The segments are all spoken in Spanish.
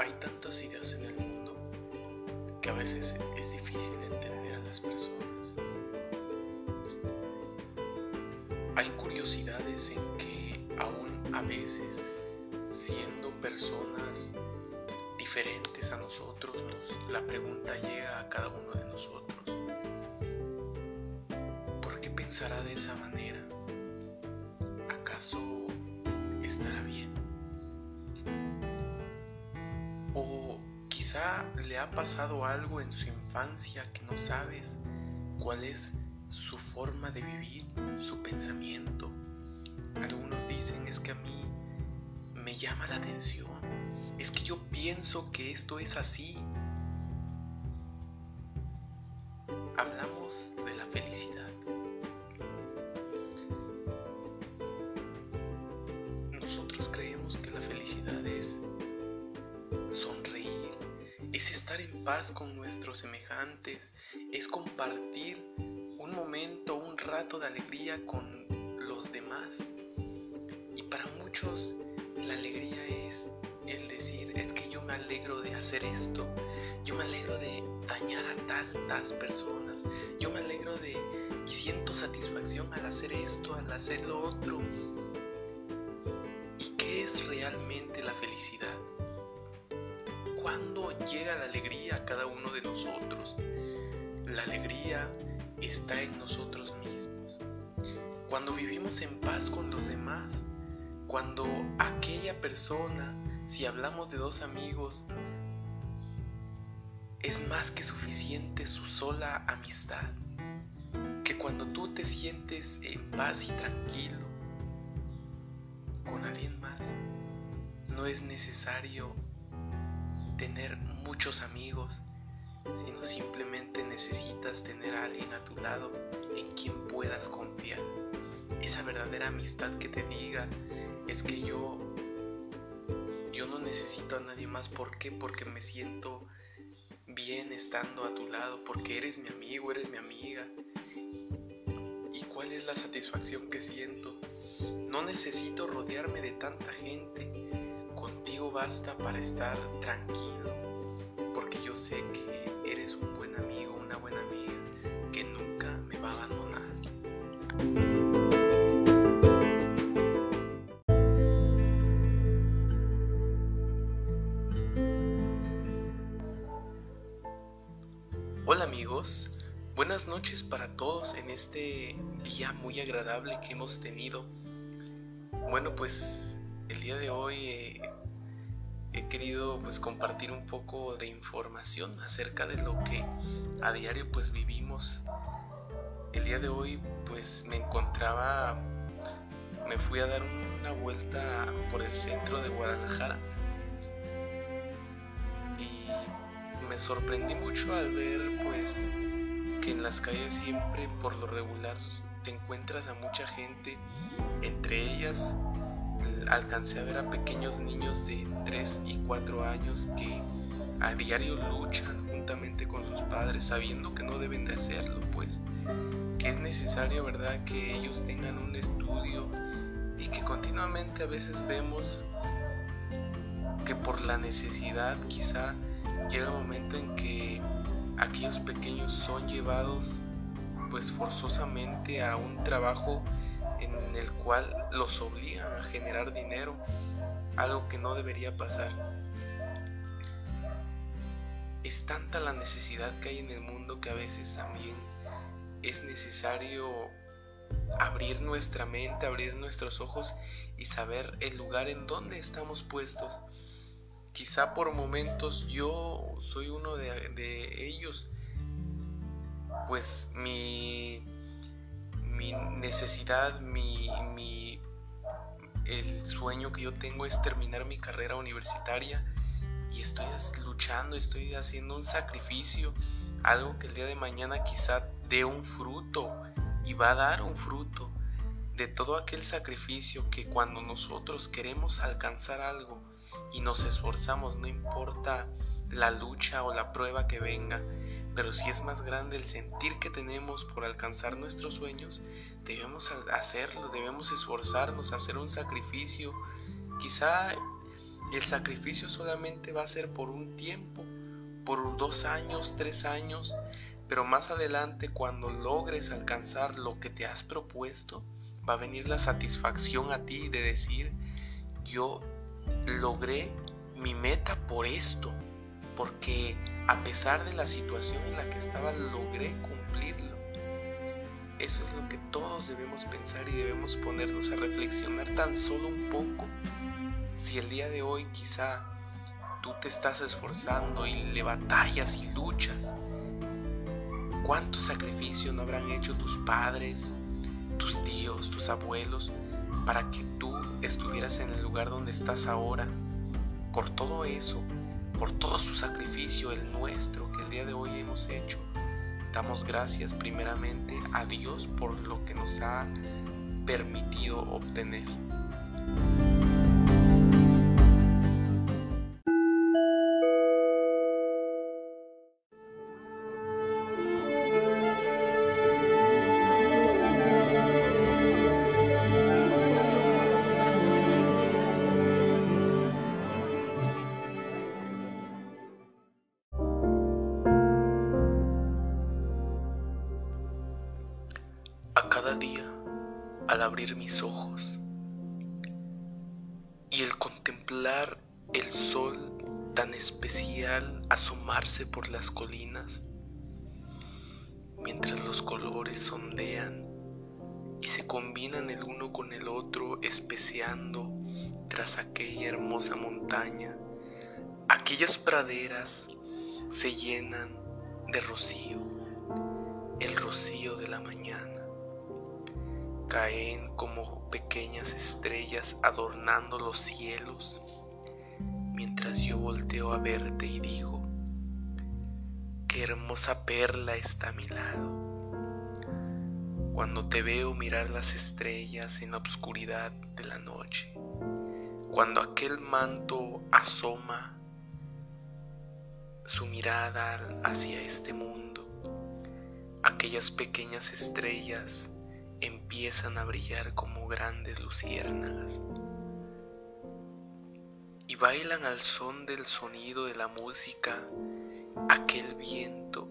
Hay tantas ideas en el mundo que a veces es difícil entender a las personas. Hay curiosidades en que aún a veces, siendo personas diferentes a nosotros, la pregunta llega a cada uno de nosotros. ¿Por qué pensará de esa manera? ¿Acaso estará bien? Quizá le ha pasado algo en su infancia que no sabes cuál es su forma de vivir, su pensamiento? Algunos dicen es que a mí me llama la atención es que yo pienso que esto es así. Hablamos de la felicidad. Nosotros creemos que la felicidad es es estar en paz con nuestros semejantes, es compartir un momento, un rato de alegría con los demás. Y para muchos la alegría es me alegro de hacer esto, yo me alegro de dañar a tantas personas, yo me alegro de y siento satisfacción al hacer esto, al hacer lo otro. ¿Cuándo llega la alegría a cada uno de nosotros? La alegría está en nosotros mismos. Cuando vivimos en paz con los demás, cuando aquella persona si hablamos de dos amigos, es más que suficiente su sola amistad. Que cuando tú te sientes en paz y tranquilo con alguien más, no es necesario tener muchos amigos, sino simplemente necesitas tener a alguien a tu lado en quien puedas confiar. Esa verdadera amistad que te diga es que yo yo no necesito a nadie más. ¿Por qué? Porque me siento bien estando a tu lado, porque eres mi amigo, eres mi amiga. ¿Y cuál es la satisfacción que siento? No necesito rodearme de tanta gente. Basta para estar tranquilo, porque yo sé que eres un buen amigo, una buena amiga, que nunca me va a abandonar. Hola amigos, buenas noches para todos en este día muy agradable que hemos tenido. Bueno, pues el día de hoy eh, he querido pues compartir un poco de información acerca de lo que a diario pues vivimos. El día de hoy pues me encontraba, me fui a dar una vuelta por el centro de Guadalajara me sorprendí mucho al ver pues que en las calles siempre por lo regular te encuentras a mucha gente, entre ellas alcancé a ver a pequeños niños de 3 y 4 años que a diario luchan juntamente con sus padres sabiendo que no deben de hacerlo, pues que es necesario, ¿verdad?, que ellos tengan un estudio y que continuamente a veces vemos que por la necesidad quizá llega el momento en que aquellos pequeños son llevados pues forzosamente a un trabajo en el cual los obligan a generar dinero, algo que no debería pasar. Es tanta la necesidad que hay en el mundo que a veces también es necesario abrir nuestra mente, abrir nuestros ojos y saber el lugar en donde estamos puestos. Quizá por momentos yo soy uno de, ellos, pues mi, mi necesidad, mi, mi, el sueño que yo tengo es terminar mi carrera universitaria y estoy luchando, estoy haciendo un sacrificio, algo que el día de mañana quizá dé un fruto y va a dar un fruto de todo aquel sacrificio que cuando nosotros queremos alcanzar algo, y nos esforzamos, no importa la lucha o la prueba que venga, pero si es más grande el sentir que tenemos por alcanzar nuestros sueños, debemos hacerlo, debemos esforzarnos, hacer un sacrificio. Quizá El sacrificio solamente va a ser por un tiempo, por dos años, tres años, pero más adelante cuando logres alcanzar lo que te has propuesto, va a venir la satisfacción a ti de decir, yo logré mi meta por esto, porque a pesar de la situación en la que estaba, logré cumplirlo. Eso es lo que todos debemos pensar y debemos ponernos a reflexionar tan solo un poco. Si el día de hoy quizá tú te estás esforzando y le batallas y luchas, ¿cuánto sacrificio no habrán hecho tus padres, tus tíos, tus abuelos, para que tú estuvieras en el lugar donde estás ahora? Por todo eso, por todo su sacrificio, el nuestro, que el día de hoy hemos hecho. Damos gracias primeramente a Dios por lo que nos ha permitido obtener. Abrir mis ojos. Y el contemplar el sol tan especial asomarse por las colinas, mientras los colores ondean y se combinan el uno con el otro especiando tras aquella hermosa montaña, aquellas praderas se llenan de rocío, el rocío de la mañana caen como pequeñas estrellas adornando los cielos, mientras yo volteo a verte y digo, qué hermosa perla está a mi lado. Cuando te veo mirar las estrellas en la oscuridad de la noche, cuando aquel manto asoma su mirada hacia este mundo, aquellas pequeñas estrellas empiezan a brillar como grandes luciérnagas y bailan al son del sonido de la música. Aquel viento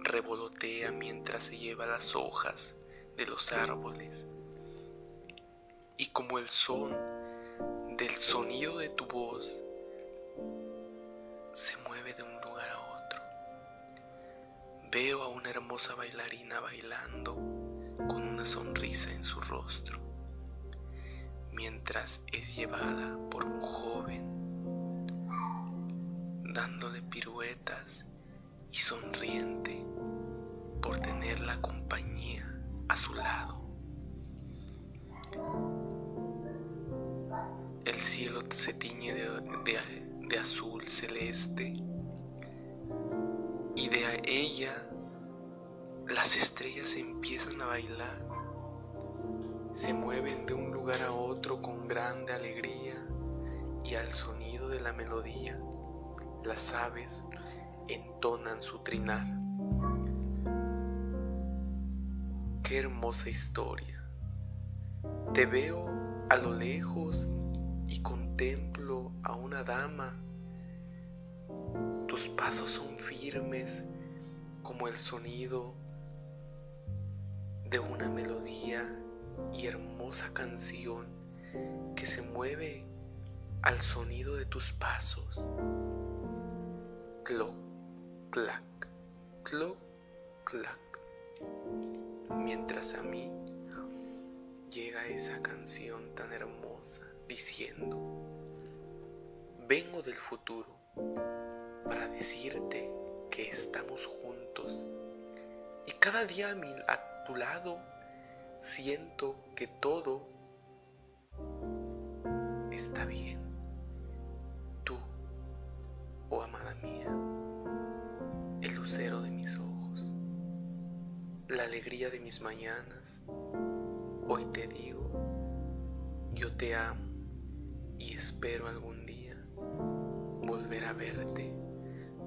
revolotea mientras se lleva las hojas de los árboles y como el son del sonido de tu voz se mueve de un lugar a otro. Veo a una hermosa bailarina bailando sonrisa en su rostro, mientras es llevada por un joven, dándole piruetas y sonriente por tener la compañía a su lado. El cielo se tiñe de, azul celeste y de ella las estrellas empiezan a bailar, se mueven de un lugar a otro con grande alegría y al sonido de la melodía las aves entonan su trinar. Qué hermosa historia. Te veo a lo lejos y contemplo a una dama. Tus pasos son firmes como el sonido de una melodía y hermosa canción que se mueve al sonido de tus pasos. Cloc, clac, cloc, clac. Mientras a mí llega esa canción tan hermosa diciendo, vengo del futuro para decirte que estamos juntos y cada día a mi, tu lado siento que todo está bien. Tú, oh amada mía, el lucero de mis ojos, la alegría de mis mañanas, hoy te digo, yo te amo y espero algún día volver a verte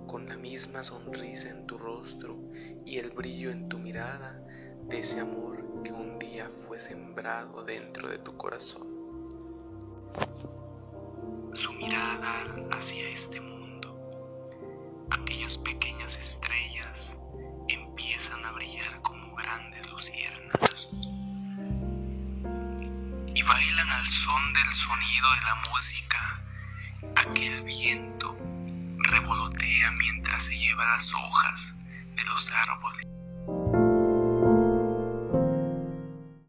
con la misma sonrisa en tu rostro y el brillo en tu mirada de ese amor que un día fue sembrado dentro de tu corazón. Su mirada hacia este mundo. Aquellas pequeñas estrellas